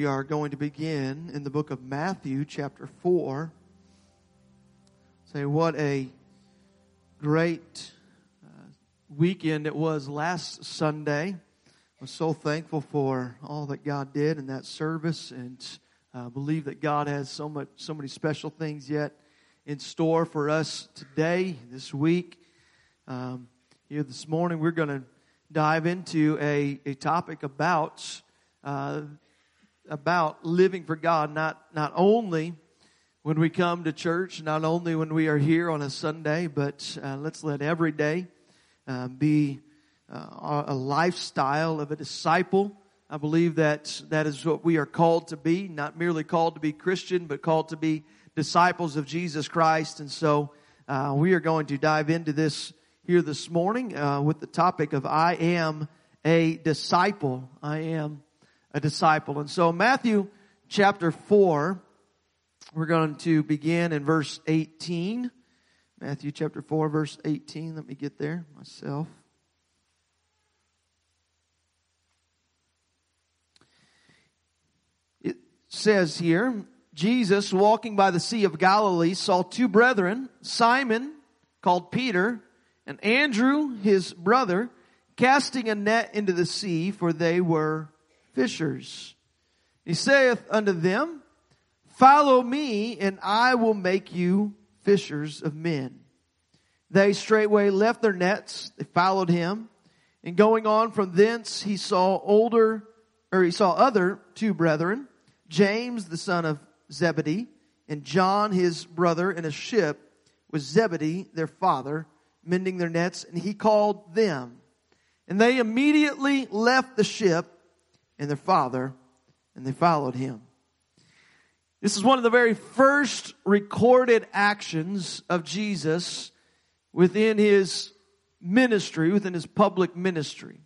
We are going to begin in the book of Matthew, chapter 4. Say, what a great uh, weekend it was last Sunday. I was so thankful for all that God did in that service and uh, believe that God has so much, so many special things yet in store for us today, this week. Um, here this morning, we're going to dive into a, a topic about uh, about living for God, not, not only when we come to church, not only when we are here on a Sunday, but uh, let's let every day uh, be uh, a lifestyle of a disciple. I believe that that is what we are called to be, not merely called to be Christian, but called to be disciples of Jesus Christ. And so uh, we are going to dive into this here this morning uh, with the topic of I am a disciple. I am a disciple. And so Matthew chapter 4, we're going to begin in verse 18. Matthew chapter 4 verse 18. Let me get there myself. It says here, Jesus walking by the Sea of Galilee saw two brethren, Simon called Peter and Andrew his brother, casting a net into the sea for they were fishers. He saith unto them, Follow me, and I will make you fishers of men. They straightway left their nets, they followed him, and going on from thence he saw older, or he saw other two brethren, James the son of Zebedee, and John his brother in a ship with Zebedee their father, mending their nets, and he called them. And they immediately left the ship and their father, and they followed him. This is one of the very first recorded actions of Jesus within his ministry, within his public ministry.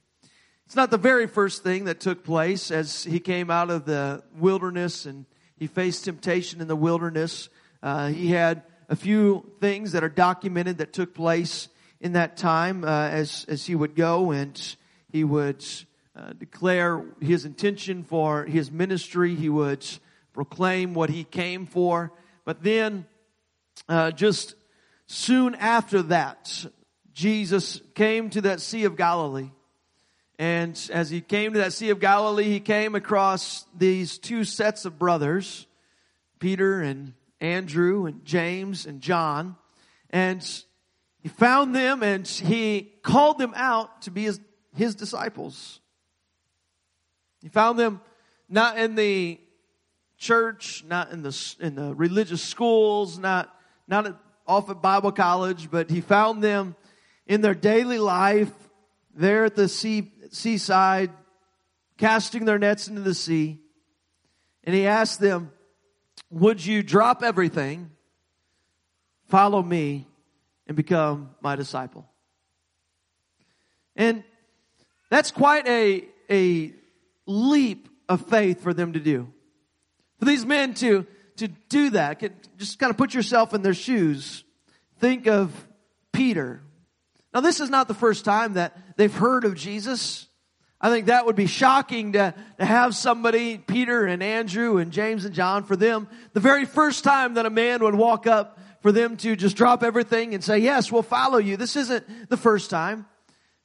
It's not the very first thing that took place as he came out of the wilderness and he faced temptation in the wilderness. Uh, he had a few things that are documented that took place in that time uh, as as he would go and he would uh, declare his intention for his ministry. He would proclaim what he came for. But then, uh, just soon after that, Jesus came to that Sea of Galilee. And as he came to that Sea of Galilee, he came across these two sets of brothers, Peter and Andrew and James and John. And he found them and he called them out to be his, his disciples. He found them not in the church, not in the in the religious schools, not not at, off at Bible college, but he found them in their daily life there at the sea, seaside, casting their nets into the sea. And he asked them, Would you drop everything, follow me, and become my disciple? And that's quite a, a leap of faith for them to do. For these men to, to do that, just kind of put yourself in their shoes. Think of Peter. Now this is not the first time that they've heard of Jesus. I think that would be shocking to, to have somebody, Peter and Andrew and James and John, for them, the very first time that a man would walk up for them to just drop everything and say, yes, we'll follow you. This isn't the first time.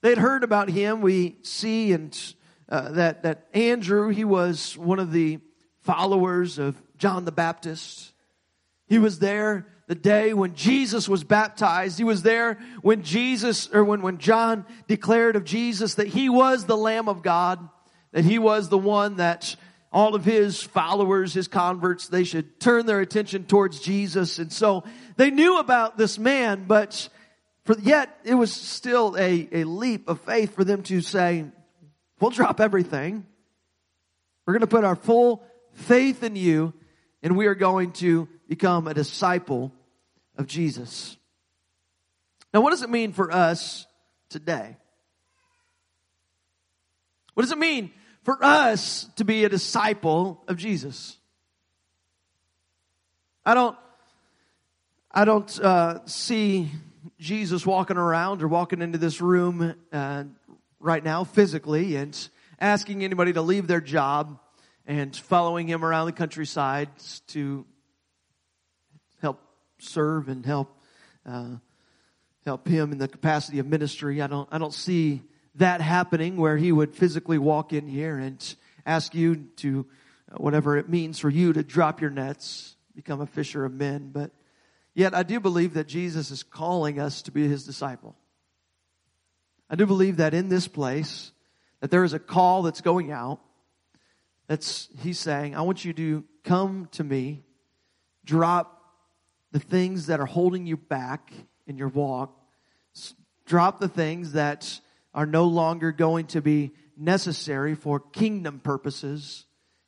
They'd heard about him. We see and uh, that that Andrew he was one of the followers of John the Baptist. He was there the day when Jesus was baptized. He was there when Jesus or when when John declared of Jesus that he was the Lamb of God, that he was the one that all of his followers, his converts, they should turn their attention towards Jesus. And so they knew about this man, but for yet it was still a, a leap of faith for them to say, We'll drop everything. We're going to put our full faith in you and we are going to become a disciple of Jesus. Now, what does it mean for us today? What does it mean for us to be a disciple of Jesus? I don't, I don't uh, see Jesus walking around or walking into this room uh, right now physically and asking anybody to leave their job and following him around the countryside to help serve and help uh, help him in the capacity of ministry. I don't I don't see that happening where he would physically walk in here and ask you to uh, whatever it means for you to drop your nets, become a fisher of men. But yet, I do believe that Jesus is calling us to be his disciple. I do believe that in this place, that there is a call that's going out. That's, he's saying, I want you to come to me, drop the things that are holding you back in your walk, drop the things that are no longer going to be necessary for kingdom purposes.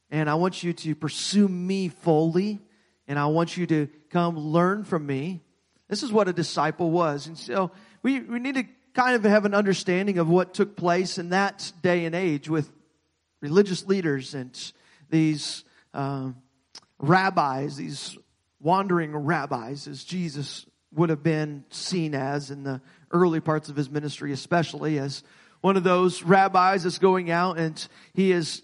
And I want you to pursue me fully. And I want you to come learn from me. This is what a disciple was. And so we, we need to kind of have an understanding of what took place in that day and age with religious leaders and these uh, rabbis, these wandering rabbis, as Jesus would have been seen as in the early parts of his ministry, especially as one of those rabbis that's going out and he is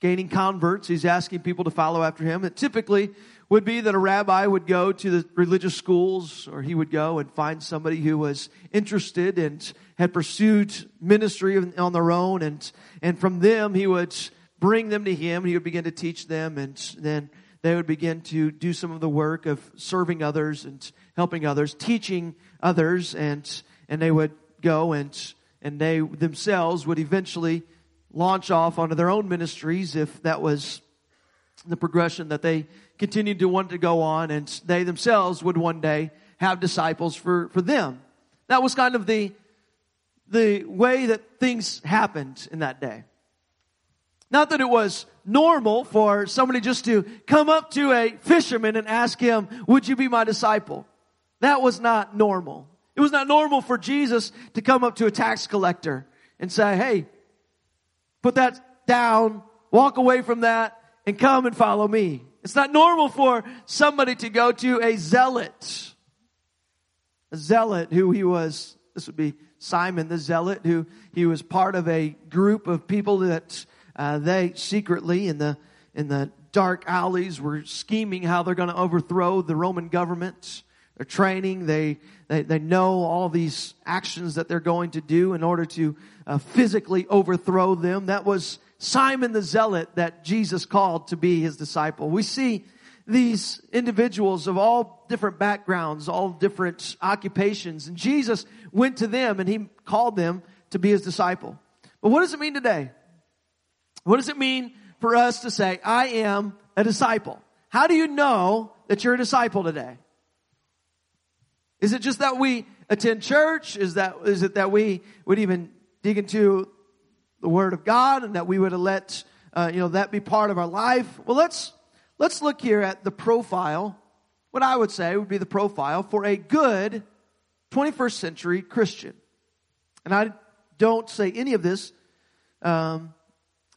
gaining converts. He's asking people to follow after him. And typically would be that a rabbi would go to the religious schools or he would go and find somebody who was interested and had pursued ministry on their own and, and from them he would bring them to him. He would begin to teach them and then they would begin to do some of the work of serving others and helping others, teaching others and, and they would go and, and they themselves would eventually launch off onto their own ministries if that was the progression that they continued to want to go on and they themselves would one day have disciples for, for them. That was kind of the, the way that things happened in that day. Not that it was normal for somebody just to come up to a fisherman and ask him, would you be my disciple? That was not normal. It was not normal for Jesus to come up to a tax collector and say, hey, put that down, walk away from that, and come and follow me. It's not normal for somebody to go to a zealot. A zealot who he was, this would be Simon the zealot, who he was part of a group of people that uh, they secretly in the in the dark alleys were scheming how they're going to overthrow the Roman government. They're training. They, they, they know all these actions that they're going to do in order to uh, physically overthrow them. That was Simon the Zealot that Jesus called to be his disciple. We see these individuals of all different backgrounds, all different occupations, and Jesus went to them and he called them to be his disciple. But what does it mean today? What does it mean for us to say, I am a disciple? How do you know that you're a disciple today? Is it just that we attend church? Is that, is it that we would even dig into the Word of God and that we would let, uh, you know, that be part of our life? Well, let's, let's look here at the profile. What I would say would be the profile for a good 21st century Christian. And I don't say any of this, um,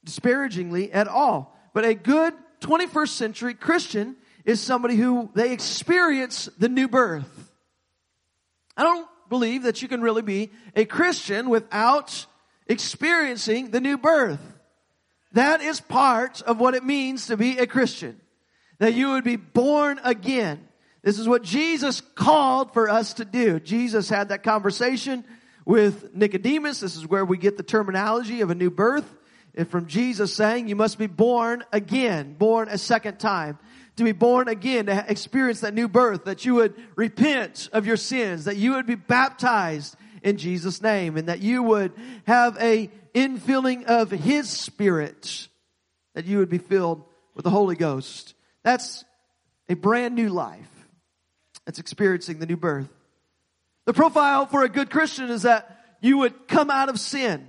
disparagingly at all. But a good 21st century Christian is somebody who they experience the new birth. I don't believe that you can really be a Christian without experiencing the new birth. That is part of what it means to be a Christian. That you would be born again. This is what Jesus called for us to do. Jesus had that conversation with Nicodemus. This is where we get the terminology of a new birth. From Jesus saying you must be born again, born a second time to be born again, to experience that new birth, that you would repent of your sins, that you would be baptized in Jesus' name, and that you would have a infilling of His Spirit, that you would be filled with the Holy Ghost. That's a brand new life. That's experiencing the new birth. The profile for a good Christian is that you would come out of sin,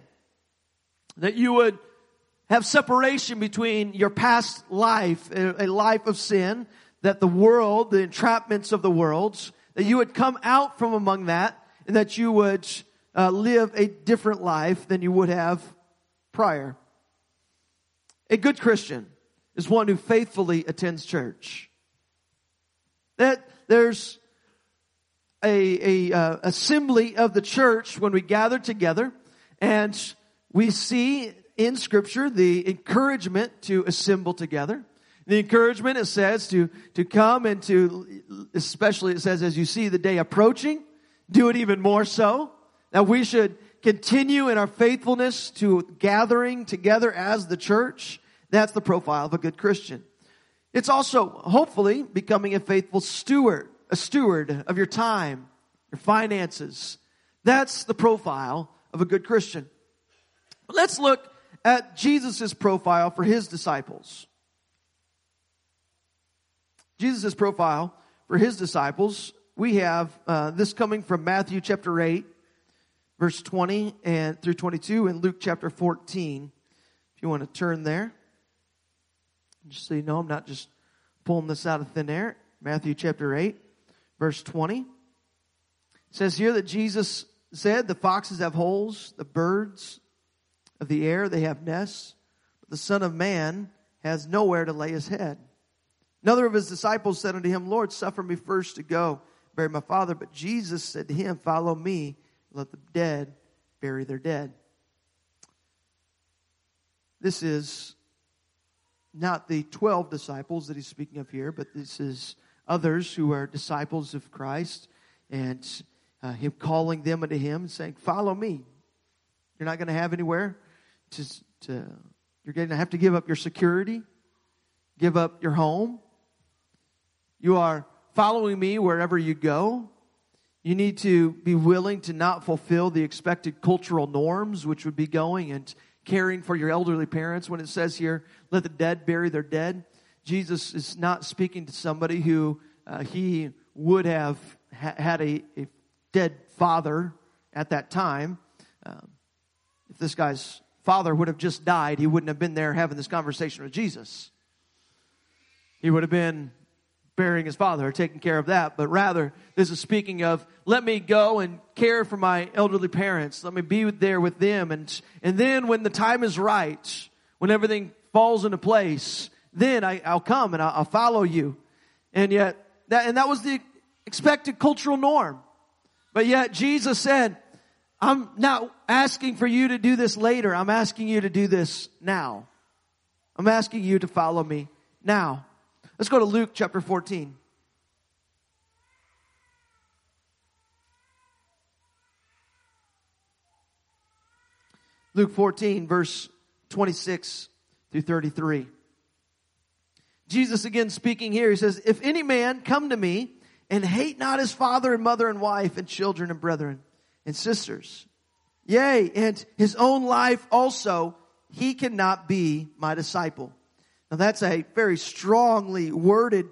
that you would have separation between your past life, a life of sin, that the world, the entrapments of the world, that you would come out from among that, and that you would uh, live a different life than you would have prior. A good Christian is one who faithfully attends church. That there's a, a uh, assembly of the church when we gather together, and we see in scripture the encouragement to assemble together. The encouragement, it says, to, to come and to, especially it says, as you see the day approaching, do it even more so. That we should continue in our faithfulness to gathering together as the church. That's the profile of a good Christian. It's also, hopefully, becoming a faithful steward, a steward of your time, your finances. That's the profile of a good Christian. Let's look at Jesus' profile for his disciples. Jesus' profile for his disciples, we have uh, this coming from Matthew chapter 8, verse 20 and through 22, and Luke chapter 14. If you want to turn there, just so you know, I'm not just pulling this out of thin air. Matthew chapter 8, verse 20. It says here that Jesus said, The foxes have holes, the birds of the air, they have nests, but the Son of Man has nowhere to lay his head. Another of his disciples said unto him, Lord, suffer me first to go bury my father. But Jesus said to him, Follow me, let the dead bury their dead. This is not the 12 disciples that he's speaking of here, but this is others who are disciples of Christ and uh, him calling them unto him and saying, Follow me. You're not going to have anywhere to, to you're going to have to give up your security, give up your home, you are following me wherever you go. You need to be willing to not fulfill the expected cultural norms, which would be going and caring for your elderly parents. When it says here, let the dead bury their dead, Jesus is not speaking to somebody who uh, he would have ha- had a, a, dead father at that time. Um, if this guy's father would have just died, he wouldn't have been there having this conversation with Jesus. He would have been burying his father or taking care of that, but rather this is speaking of let me go and care for my elderly parents. Let me be there with them. And, and then when the time is right, when everything falls into place, then I, will come and I'll, I'll follow you. And yet that, and that was the expected cultural norm. But yet Jesus said, I'm not asking for you to do this later. I'm asking you to do this now. I'm asking you to follow me now. Let's go to Luke chapter 14. Luke 14, verse 26 through 33. Jesus again speaking here, he says, If any man come to me and hate not his father and mother and wife and children and brethren and sisters, yea, and his own life also, he cannot be my disciple. Now that's a very strongly worded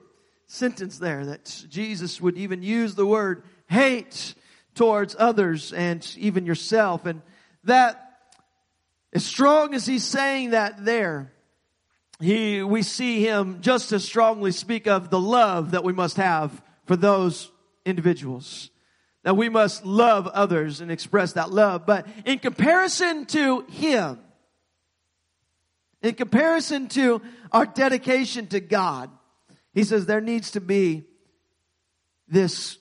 sentence there that Jesus would even use the word hate towards others and even yourself. And that, as strong as he's saying that there, he, we see him just as strongly speak of the love that we must have for those individuals. That we must love others and express that love. But in comparison to him, in comparison to our dedication to God, he says there needs to be this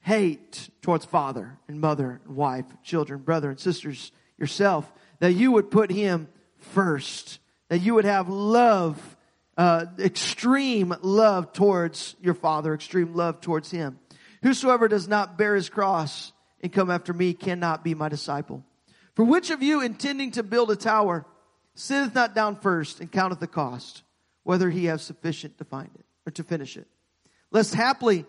hate towards father and mother and wife, children, brother and sisters, yourself, that you would put him first, that you would have love, uh, extreme love towards your father, extreme love towards him. Whosoever does not bear his cross and come after me cannot be my disciple. For which of you intending to build a tower sitteth not down first and counteth the cost, whether he have sufficient to find it or to finish it. Lest haply,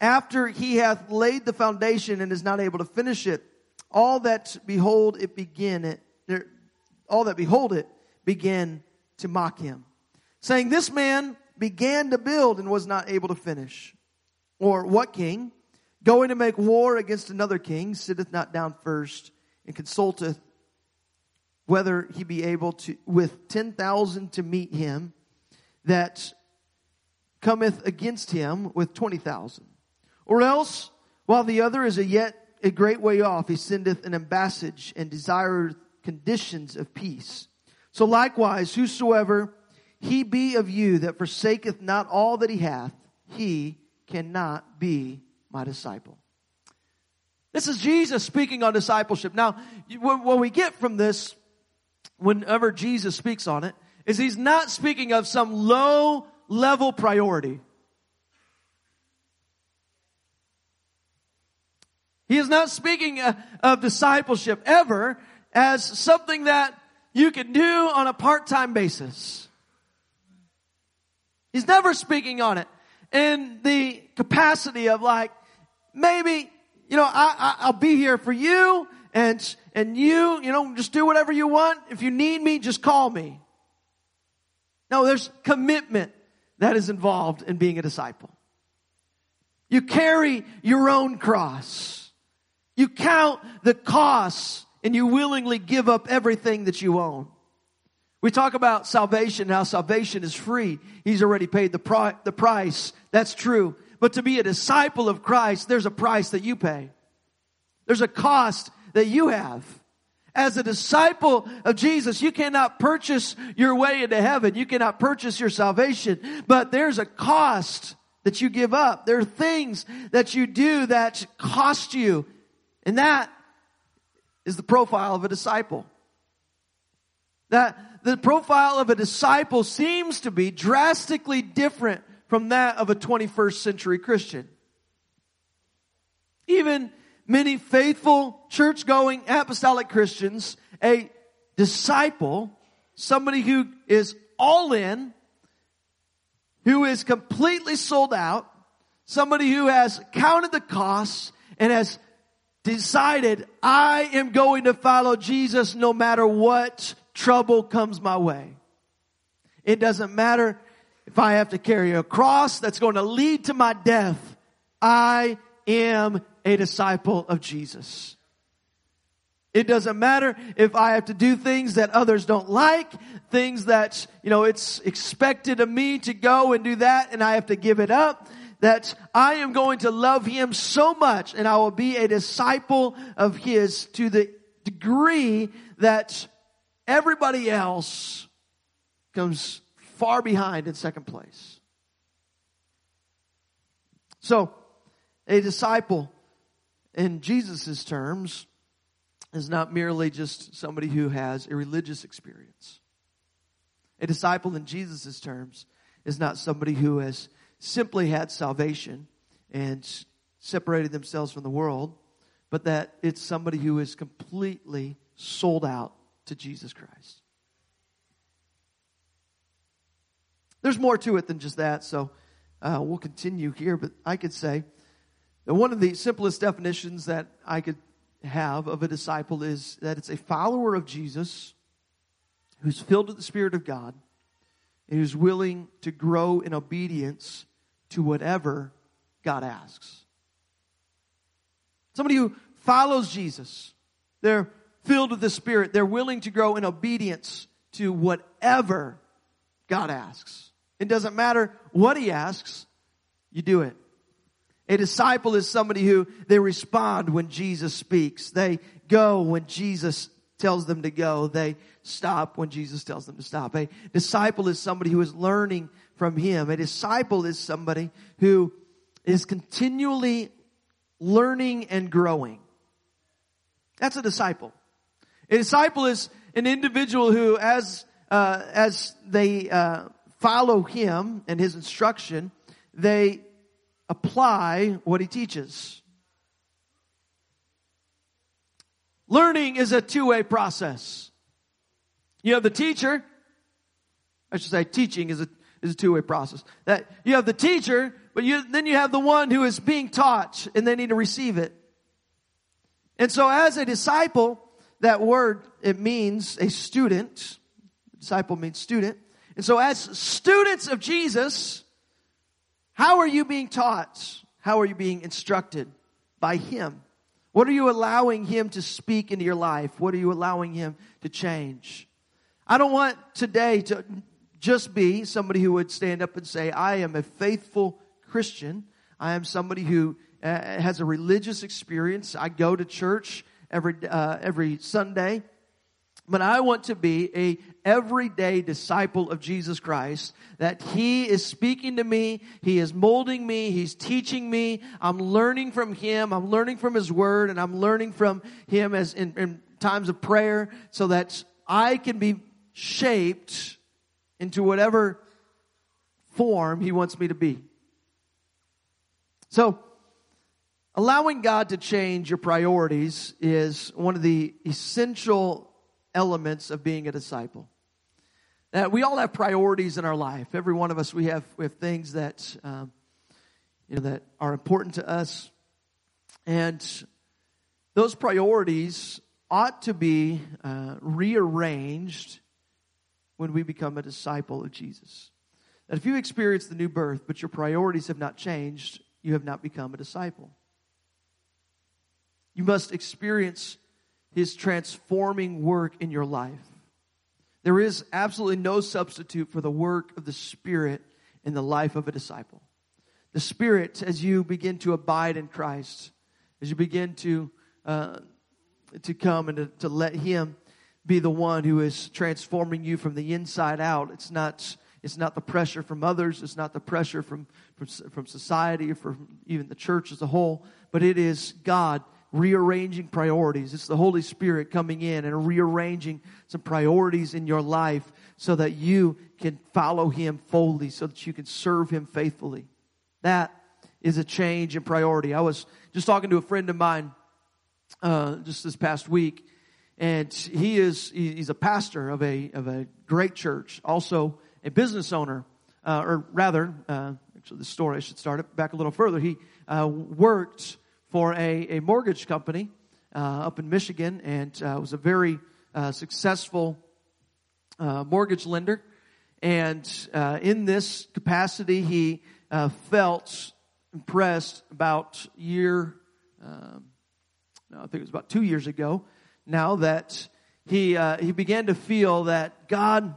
after he hath laid the foundation and is not able to finish it, all that behold it begin it, all that behold it begin to mock him, saying, This man began to build and was not able to finish. Or what king, going to make war against another king, sitteth not down first and consulteth whether he be able to, with 10,000 to meet him that cometh against him with 20,000. Or else, while the other is a yet a great way off, he sendeth an ambassage and desireth conditions of peace. So likewise, whosoever he be of you that forsaketh not all that he hath, he cannot be my disciple. This is Jesus speaking on discipleship. Now, what we get from this whenever Jesus speaks on it is he's not speaking of some low level priority. He is not speaking uh, of discipleship ever as something that you can do on a part-time basis. He's never speaking on it in the capacity of like, maybe, you know, I, I, will be here for you and, and you, you know, just do whatever you want. If you need me, just call me. No, there's commitment that is involved in being a disciple. You carry your own cross. You count the costs and you willingly give up everything that you own. We talk about salvation, how salvation is free. He's already paid the, pri- the price. That's true. But to be a disciple of Christ, there's a price that you pay. There's a cost that you have. As a disciple of Jesus, you cannot purchase your way into heaven. You cannot purchase your salvation. But there's a cost that you give up. There are things that you do that cost you. And that is the profile of a disciple. That the profile of a disciple seems to be drastically different from that of a 21st century Christian. Even many faithful church going apostolic Christians, a disciple, somebody who is all in, who is completely sold out, somebody who has counted the costs and has decided, I am going to follow Jesus no matter what trouble comes my way. It doesn't matter if I have to carry a cross that's going to lead to my death. I am a disciple of Jesus. It doesn't matter if I have to do things that others don't like, things that, you know, it's expected of me to go and do that and I have to give it up that I am going to love him so much and I will be a disciple of his to the degree that everybody else comes far behind in second place. So, a disciple in Jesus' terms is not merely just somebody who has a religious experience. A disciple in Jesus' terms is not somebody who has simply had salvation and separated themselves from the world, but that it's somebody who is completely sold out to Jesus Christ. There's more to it than just that, so uh, we'll continue here, but I could say that one of the simplest definitions that I could have of a disciple is that it's a follower of Jesus who's filled with the Spirit of God and who's willing to grow in obedience to whatever God asks. Somebody who follows Jesus, they're filled with the Spirit, they're willing to grow in obedience to whatever God asks. It doesn't matter what He asks, you do it. A disciple is somebody who they respond when Jesus speaks. They go when Jesus tells them to go. They stop when Jesus tells them to stop. A disciple is somebody who is learning from him. A disciple is somebody who is continually learning and growing. That's a disciple. A disciple is an individual who, as uh, as they uh, follow him and his instruction, they apply what he teaches. Learning is a two-way process. You have the teacher. I should say teaching is a is a two-way process. That you have the teacher, but you, then you have the one who is being taught and they need to receive it. And so as a disciple, that word, it means a student. Disciple means student. And so as students of Jesus, how are you being taught? How are you being instructed? By Him. What are you allowing Him to speak into your life? What are you allowing Him to change? I don't want today to just be somebody who would stand up and say, I am a faithful Christian. I am somebody who uh, has a religious experience. I go to church every, uh, every Sunday. But I want to be a everyday disciple of Jesus Christ that He is speaking to me. He is molding me. He's teaching me. I'm learning from Him. I'm learning from His Word and I'm learning from Him as in, in times of prayer so that I can be shaped into whatever form He wants me to be. So, allowing God to change your priorities is one of the essential elements of being a disciple. That we all have priorities in our life. Every one of us, we have we have things that um, you know that are important to us, and those priorities ought to be uh, rearranged when we become a disciple of Jesus. That if you experience the new birth, but your priorities have not changed, you have not become a disciple. You must experience his transforming work in your life. There is absolutely no substitute for the work of the Spirit in the life of a disciple. The Spirit, as you begin to abide in Christ, as you begin to uh, to come and to, to let Him be the one who is transforming you from the inside out. It's not it's not the pressure from others. It's not the pressure from, from, from society or from even the church as a whole, but it is God rearranging priorities. It's the Holy Spirit coming in and rearranging some priorities in your life so that you can follow Him fully, so that you can serve Him faithfully. That is a change in priority. I was just talking to a friend of mine uh, just this past week, and he is he's a pastor of a of a great church, also a business owner, uh, or rather, uh, actually, the story I should start it back a little further. He uh, worked for a, a mortgage company uh, up in Michigan and uh, was a very uh, successful uh, mortgage lender. And uh, in this capacity, he uh, felt impressed about year, um, no, I think it was about two years ago now that he, he began to feel that God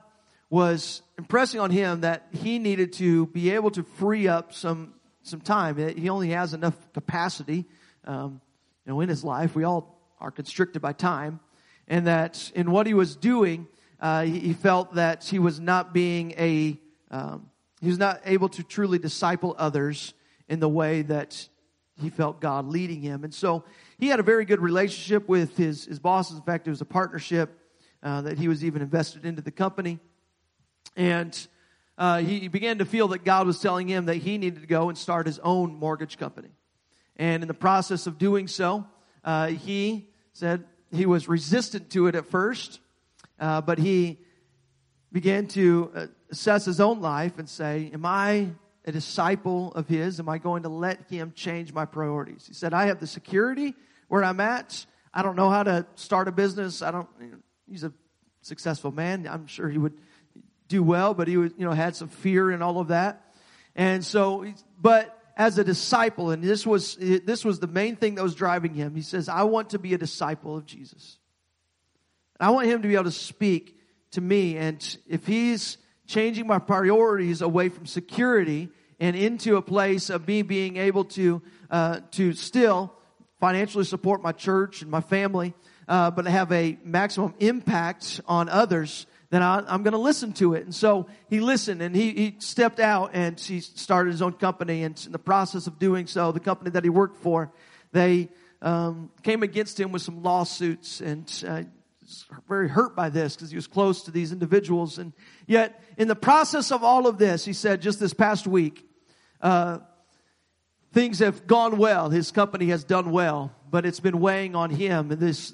was impressing on him that he needed to be able to free up some some time. He only has enough capacity um, you know, in his life. We all are constricted by time. And that in what he was doing, uh, he, he, felt that he was not being a, um, he was not able to truly disciple others in the way that he felt God leading him. And so he had a very good relationship with his, his bosses. In fact, it was a partnership uh, that he was even invested into the company. And uh, he began to feel that God was telling him that he needed to go and start his own mortgage company. And in the process of doing so, uh, he said he was resistant to it at first, uh, but he began to uh, assess his own life and say, Am I a disciple of his? Am I going to let him change my priorities? He said, I have the security where I'm at. I don't know how to start a business. I don't, you know, he's a successful man. I'm sure he would do well, but he was, you know, had some fear and all of that. And so, but as a disciple, and this was, this was the main thing that was driving him. He says, I want to be a disciple of Jesus. I want him to be able to speak to me. And if he's changing my priorities away from security and into a place of me being able to, uh, to still financially support my church and my family, uh, but have a maximum impact on others, then I, am going to listen to it. And so he listened and he, he stepped out and he started his own company. And in the process of doing so, the company that he worked for, they um, came against him with some lawsuits and uh, very hurt by this because he was close to these individuals. And yet, in the process of all of this, he said just this past week, uh, things have gone well. His company has done well, but it's been weighing on him and this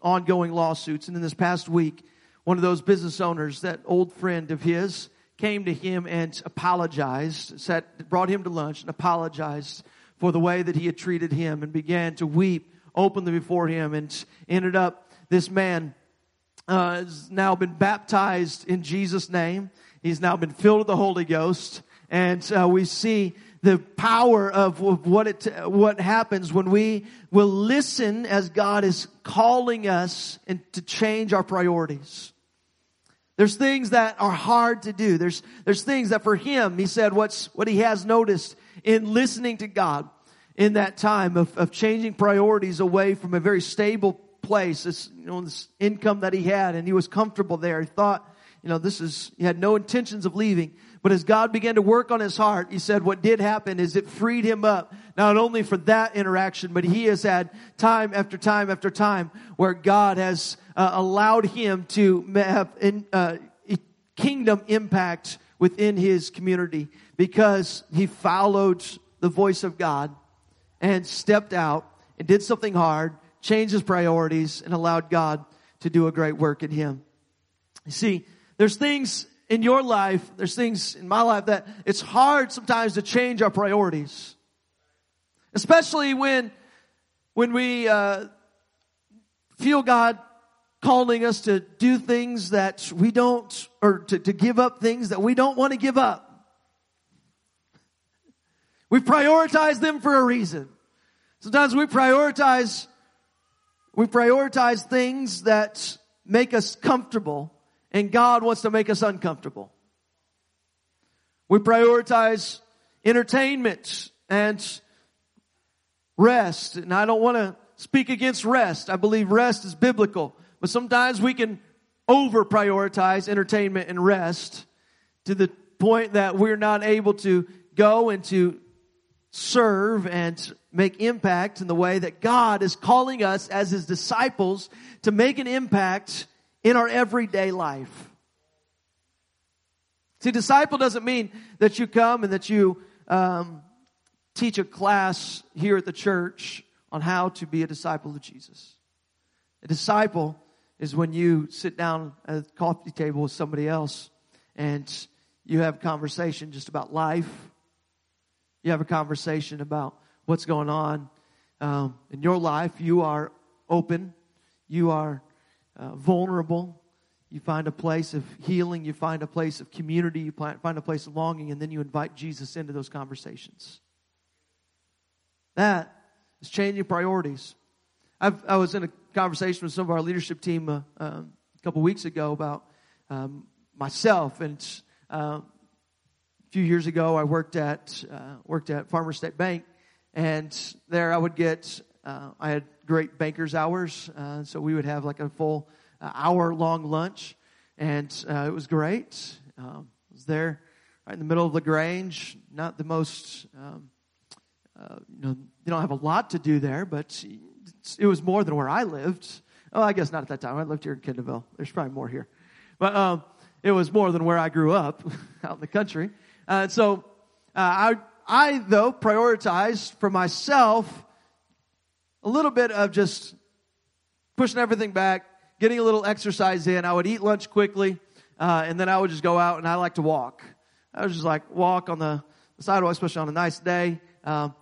ongoing lawsuits. And in this past week, one of those business owners, that old friend of his, came to him and apologized, sat, brought him to lunch and apologized for the way that he had treated him and began to weep openly before him and ended up this man uh, has now been baptized in Jesus' name. He's now been filled with the Holy Ghost. And uh, we see the power of, of what it, what happens when we will listen as God is calling us and to change our priorities. There's things that are hard to do. There's, there's things that for him, he said, what's, what he has noticed in listening to God in that time of, of changing priorities away from a very stable place, this, you know, this income that he had, and he was comfortable there. He thought you know, this is, he had no intentions of leaving. But as God began to work on his heart, he said what did happen is it freed him up, not only for that interaction, but he has had time after time after time where God has uh, allowed him to have in, uh, kingdom impact within his community because he followed the voice of God and stepped out and did something hard, changed his priorities, and allowed God to do a great work in him. You see, there's things in your life, there's things in my life that it's hard sometimes to change our priorities. Especially when, when we, uh, feel God calling us to do things that we don't, or to, to give up things that we don't want to give up. We prioritize them for a reason. Sometimes we prioritize, we prioritize things that make us comfortable and God wants to make us uncomfortable. We prioritize entertainment and rest. And I don't want to speak against rest. I believe rest is biblical. But sometimes we can over prioritize entertainment and rest to the point that we're not able to go and to serve and make impact in the way that God is calling us as His disciples to make an impact in our everyday life. See, disciple doesn't mean that you come and that you um, teach a class here at the church on how to be a disciple of Jesus. A disciple is when you sit down at a coffee table with somebody else and you have a conversation just about life. You have a conversation about what's going on um, in your life. You are open. You are uh, vulnerable. You find a place of healing. You find a place of community. You find a place of longing, and then you invite Jesus into those conversations. That is changing priorities. I've, i was in a conversation with some of our leadership team uh, uh, a couple weeks ago about um, myself, and uh, a few years ago I worked at uh, worked at Farmer State Bank, and there I would get uh, I had great bankers hours, uh, so we would have like a full hour long lunch, and it was great. Um, I was there right in the middle of Lagrange, not the most. Um, you know, you don't have a lot to do there, but it was more than where I lived. Oh, I guess not at that time. I lived here in Kendallville. There's probably more here. But um, it was more than where I grew up out in the country. Uh, so uh, I, I, though, prioritized for myself a little bit of just pushing everything back, getting a little exercise in. I would eat lunch quickly, uh, and then I would just go out and I like to walk. I was just like walk on the, sidewalk, especially on a nice day. Um,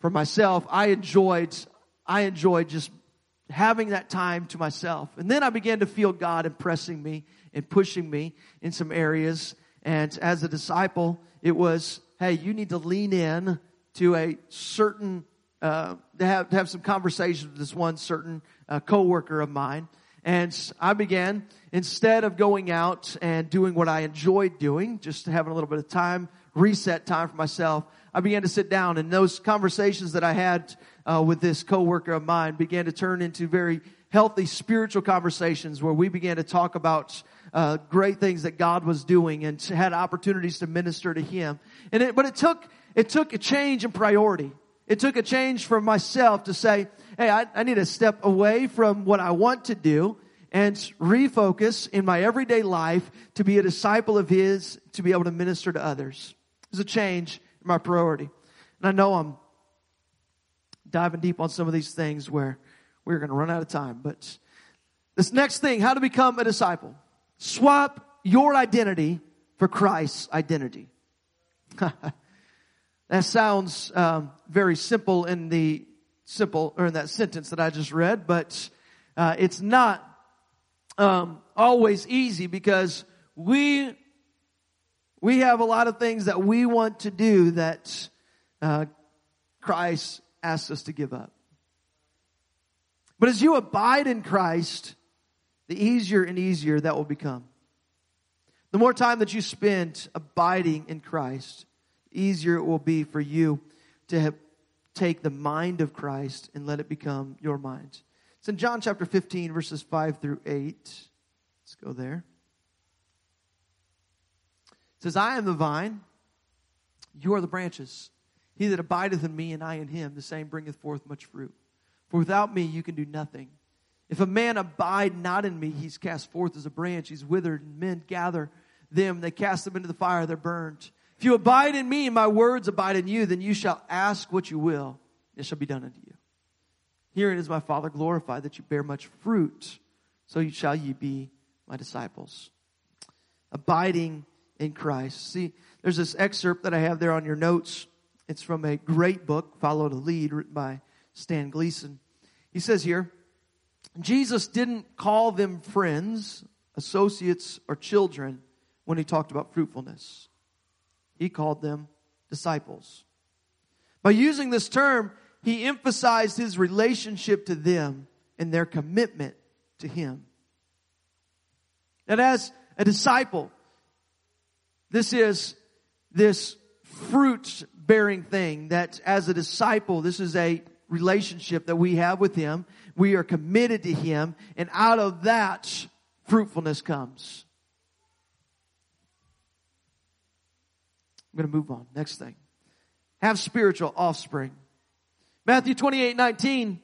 for myself, I enjoyed I enjoyed just having that time to myself. And then I began to feel God impressing me and pushing me in some areas. And as a disciple, it was, hey, you need to lean in to a certain, uh, to have, to have some conversations with this one certain uh, coworker of mine. And I began, instead of going out and doing what I enjoyed doing, just having a little bit of time, reset time for myself, I began to sit down and those conversations that I had uh, with this coworker of mine began to turn into very healthy spiritual conversations where we began to talk about uh, great things that God was doing and had opportunities to minister to Him. And it, but it took it took a change in priority. It took a change for myself to say, "Hey, I, I need to step away from what I want to do." and refocus in my everyday life to be a disciple of His, to be able to minister to others. There's a change in my priority. And I know I'm diving deep on some of these things where we're going to run out of time. But this next thing, how to become a disciple. Swap your identity for Christ's identity. that sounds um, very simple in the simple or in that sentence that I just read, but uh, it's not um, always easy because we we have a lot of things that we want to do that uh, Christ asks us to give up. But as you abide in Christ, the easier and easier that will become. The more time that you spend abiding in Christ, easier it will be for you to have, take the mind of Christ and let it become your mind. It's in John chapter 15, verses 5 through 8. Let's go there. It says, I am the vine, you are the branches. He that abideth in me and I in him, the same bringeth forth much fruit. For without me you can do nothing. If a man abide not in me, he's cast forth as a branch, he's withered, and men gather them, they cast them into the fire, they're burned. If you abide in me my words abide in you, then you shall ask what you will, it shall be done unto you. Herein is my Father glorified, that you bear much fruit, so shall ye be my disciples. Abiding in Christ. See, there's this excerpt that I have there on your notes. It's from a great book, Follow the Lead, written by Stan Gleason. He says here, Jesus didn't call them friends, associates, or children when he talked about fruitfulness. He called them disciples. By using this term, he emphasized his relationship to them and their commitment to him. And as a disciple, this is this fruit bearing thing that as a disciple, this is a relationship that we have with Him. We are committed to Him and out of that, fruitfulness comes. I'm going to move on. Next thing. Have spiritual offspring. Matthew 28, 19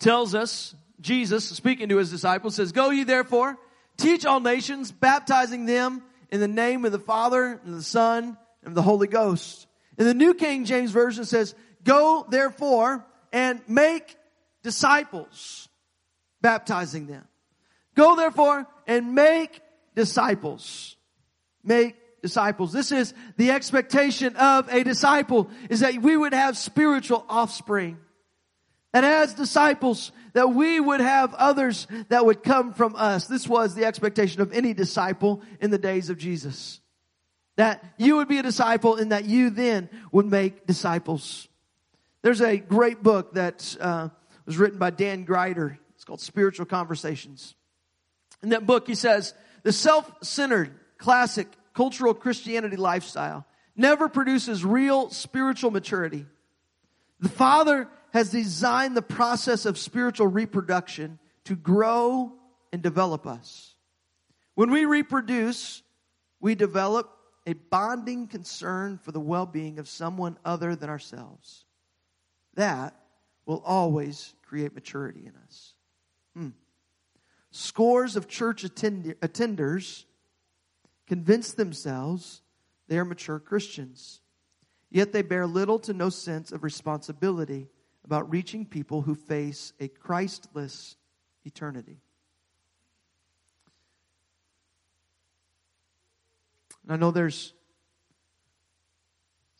tells us, Jesus speaking to his disciples says, Go ye therefore, teach all nations, baptizing them in the name of the Father and the Son and the Holy Ghost. In the New King James Version says, Go therefore and make disciples, baptizing them. Go therefore and make disciples. Make disciples. This is the expectation of a disciple is that we would have spiritual offspring. And as disciples, that we would have others that would come from us. This was the expectation of any disciple in the days of Jesus. That you would be a disciple and that you then would make disciples. There's a great book that uh, was written by Dan Grider. It's called Spiritual Conversations. In that book, he says, the self-centered, classic, cultural Christianity lifestyle never produces real spiritual maturity. The Father has designed the process of spiritual reproduction to grow and develop us. When we reproduce, we develop a bonding concern for the well-being of someone other than ourselves. That will always create maturity in us. Hmm. Scores of church attend- attenders convince themselves they are mature Christians, yet they bear little to no sense of responsibility about reaching people who face a Christless eternity. And I know there's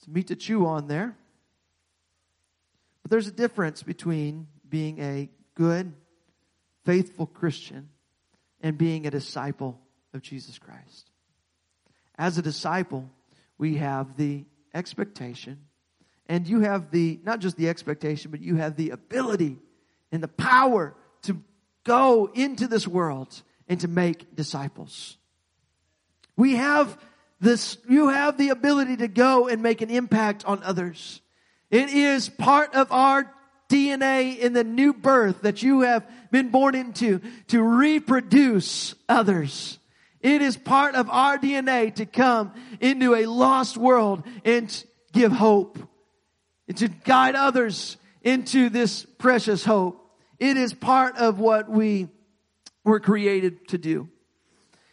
some meat to chew on there. But there's a difference between being a good, faithful Christian and being a disciple of Jesus Christ. As a disciple, we have the expectation and you have the, not just the expectation, but you have the ability and the power to go into this world and to make disciples. We have this, you have the ability to go and make an impact on others. It is part of our DNA in the new birth that you have been born into to reproduce others. It is part of our DNA to come into a lost world and give hope and to guide others into this precious hope. It is part of what we were created to do.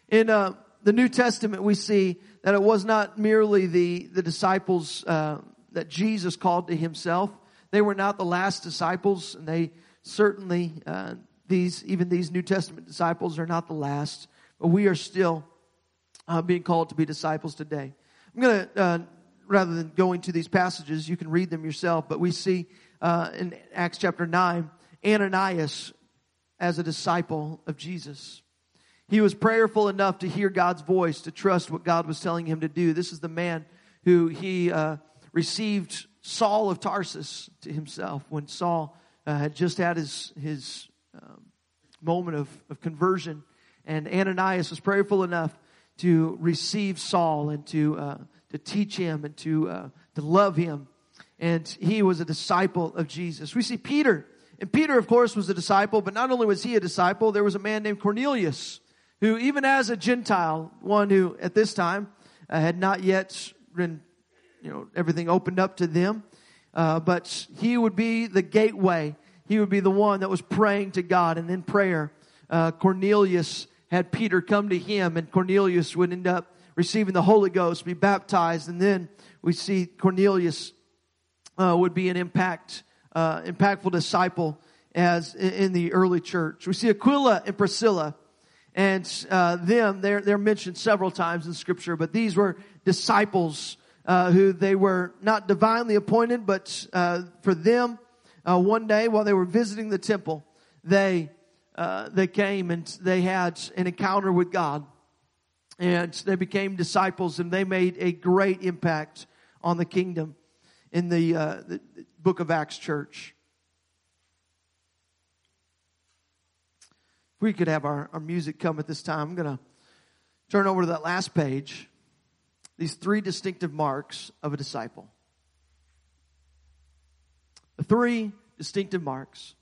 In uh, the New Testament, we see that it was not merely the the disciples uh, that Jesus called to Himself. They were not the last disciples, and they certainly uh, these even these New Testament disciples are not the last. We are still uh, being called to be disciples today. I'm going to uh, rather than going to these passages, you can read them yourself. But we see uh, in Acts chapter 9, Ananias as a disciple of Jesus. He was prayerful enough to hear God's voice, to trust what God was telling him to do. This is the man who he uh, received Saul of Tarsus to himself when Saul uh, had just had his, his um, moment of, of conversion. And Ananias was prayerful enough to receive Saul and to uh, to teach him and to, uh, to love him. And he was a disciple of Jesus. We see Peter. And Peter, of course, was a disciple, but not only was he a disciple, there was a man named Cornelius, who even as a Gentile, one who at this time uh, had not yet been, you know, everything opened up to them. Uh, but he would be the gateway. He would be the one that was praying to God. And in prayer, uh, Cornelius had Peter come to him, and Cornelius would end up receiving the Holy Ghost, be baptized, and then we see Cornelius uh, would be an impact, uh, impactful disciple as in the early church. We see Aquila and Priscilla, and uh, them they're they're mentioned several times in Scripture, but these were disciples uh, who they were not divinely appointed, but uh, for them, uh, one day while they were visiting the temple, they they came and they had an encounter with God and they became disciples and they made a great impact on the kingdom in the, uh, the book of Acts church. If we could have our, our music come at this time, I'm going to turn over to that last page. These three distinctive marks of a disciple. The three distinctive marks.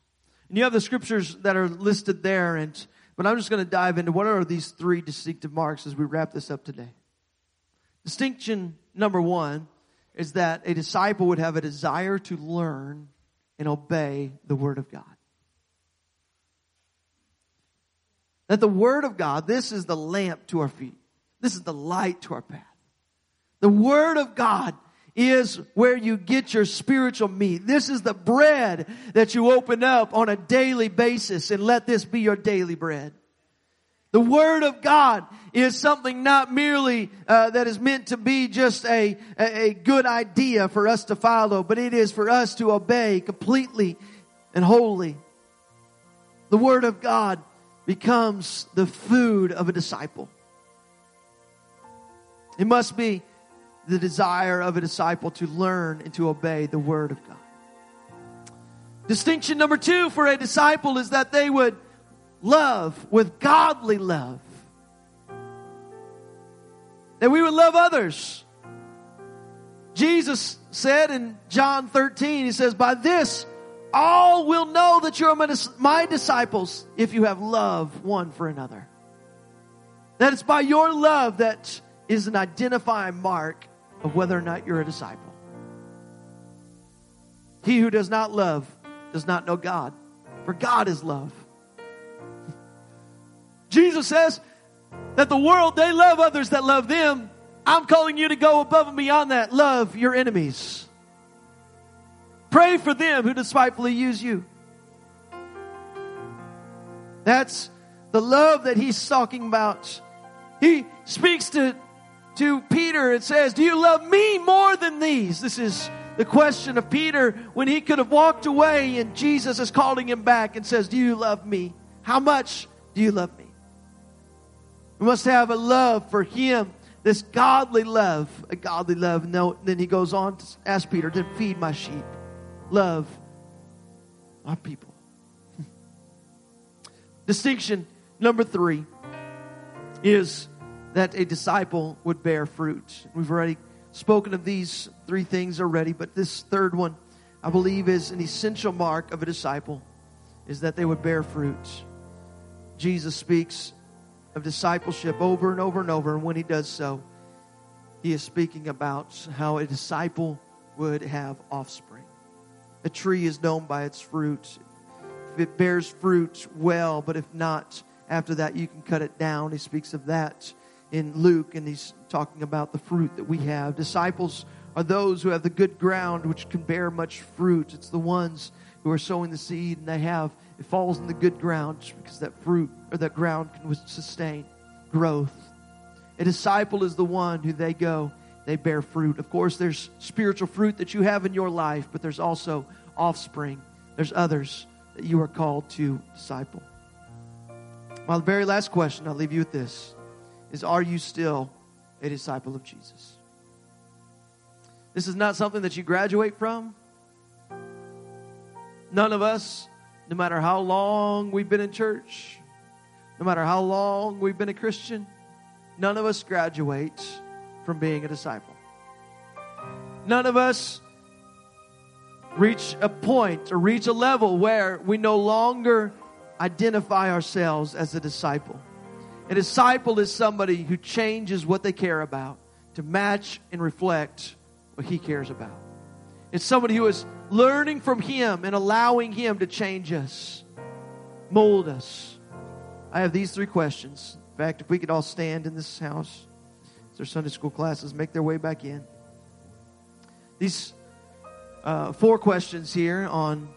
And you have the scriptures that are listed there, and but I'm just going to dive into what are these three distinctive marks as we wrap this up today. Distinction number one is that a disciple would have a desire to learn and obey the Word of God. That the Word of God, this is the lamp to our feet. This is the light to our path. The Word of God is where you get your spiritual meat. This is the bread that you open up on a daily basis and let this be your daily bread. The Word of God is something not merely uh, that is meant to be just a, a, a good idea for us to follow, but it is for us to obey completely and wholly. The Word of God becomes the food of a disciple. It must be the desire of a disciple to learn and to obey the Word of God. Distinction number two for a disciple is that they would love with godly love. That we would love others. Jesus said in John 13, He says, By this all will know that you're my disciples if you have love one for another. That it's by your love that is an identifying mark of whether or not you're a disciple. He who does not love does not know God, for God is love. Jesus says that the world, they love others that love them. I'm calling you to go above and beyond that. Love your enemies. Pray for them who despitefully use you. That's the love that he's talking about. He speaks to to Peter and says, Do you love me more than these? This is the question of Peter when he could have walked away and Jesus is calling him back and says, Do you love me? How much do you love me? We must have a love for him, this godly love, a godly love. And then he goes on to ask Peter, Then feed my sheep. Love my people. Distinction number three is that a disciple would bear fruit. We've already spoken of these three things already, but this third one, I believe, is an essential mark of a disciple, is that they would bear fruit. Jesus speaks of discipleship over and over and over, and when he does so, he is speaking about how a disciple would have offspring. A tree is known by its fruit. If it bears fruit, well, but if not, after that you can cut it down. He speaks of that in Luke, and he's talking about the fruit that we have. Disciples are those who have the good ground which can bear much fruit. It's the ones who are sowing the seed and they have it falls in the good ground because that fruit or that ground can sustain growth. A disciple is the one who they go, they bear fruit. Of course, there's spiritual fruit that you have in your life, but there's also offspring. There's others that you are called to disciple. The very last question, I'll leave you with this is Are you still a disciple of Jesus? This is not something that you graduate from. None of us, no matter how long we've been in church, no matter how long we've been a Christian, none of us graduate from being a disciple. None of us reach a point or reach a level where we no longer identify ourselves as a disciple. A disciple is somebody who changes what they care about to match and reflect what He cares about. It's somebody who is learning from Him and allowing Him to change us, mold us. I have these three questions. In fact, if we could all stand in this house, their Sunday school classes make their way back in. These uh, four questions here on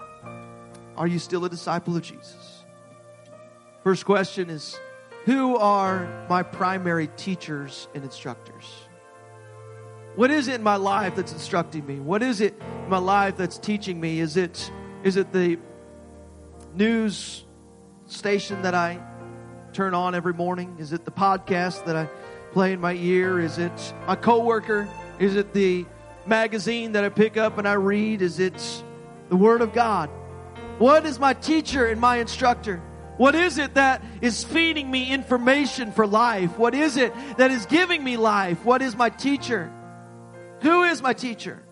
Are you still a disciple of Jesus? First question is Who are my primary teachers and instructors? What is it in my life that's instructing me? What is it in my life that's teaching me? Is it is it the news station that I turn on every morning? Is it the podcast that I play in my ear? Is it my coworker? Is it the magazine that I pick up and I read? Is it the Word of God? What is my teacher and my instructor? What is it that is feeding me information for life? What is it that is giving me life? What is my teacher? Who is my teacher?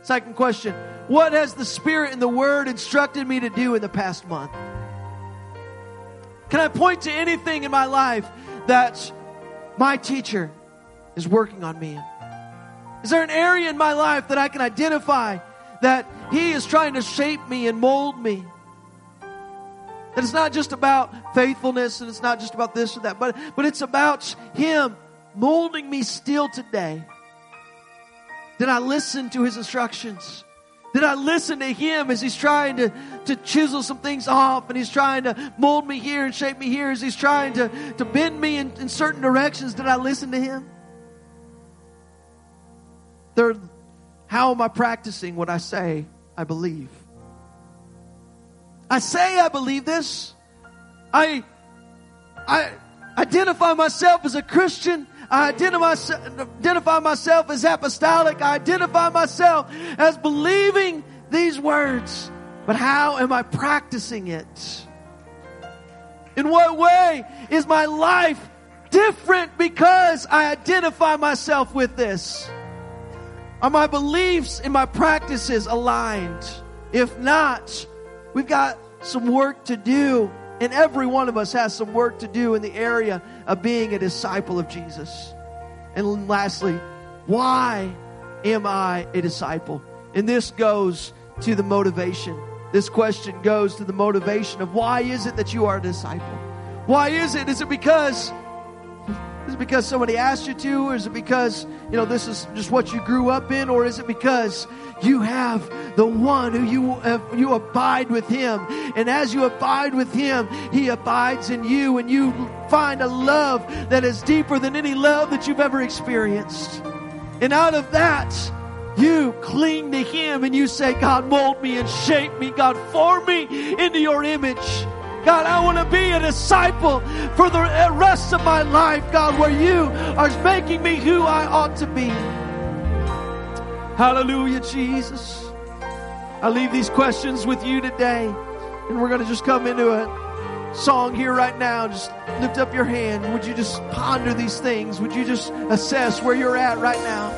Second question What has the Spirit and the Word instructed me to do in the past month? Can I point to anything in my life that my teacher is working on me? Is there an area in my life that I can identify that He is trying to shape me and mold me? That it's not just about faithfulness and it's not just about this or that, but, but it's about Him molding me still today. Did I listen to his instructions? Did I listen to him as he's trying to, to chisel some things off and he's trying to mold me here and shape me here as he's trying to, to bend me in, in certain directions? Did I listen to him? Third, how am I practicing what I say I believe? I say I believe this. I, I identify myself as a Christian. I identify, identify myself as apostolic. I identify myself as believing these words. But how am I practicing it? In what way is my life different because I identify myself with this? Are my beliefs and my practices aligned? If not, we've got some work to do and every one of us has some work to do in the area of being a disciple of Jesus. And lastly, why am I a disciple? And this goes to the motivation. This question goes to the motivation of why is it that you are a disciple? Why is it? Is it because is it because somebody asked you to? Or is it because, you know, this is just what you grew up in? Or is it because you have the one who you, you abide with him? And as you abide with him, he abides in you and you find a love that is deeper than any love that you've ever experienced. And out of that, you cling to him and you say, God, mold me and shape me. God, form me into your image. God, I want to be a disciple for the rest of my life, God, where you are making me who I ought to be. Hallelujah, Jesus. I leave these questions with you today, and we're going to just come into a song here right now. Just lift up your hand. Would you just ponder these things? Would you just assess where you're at right now?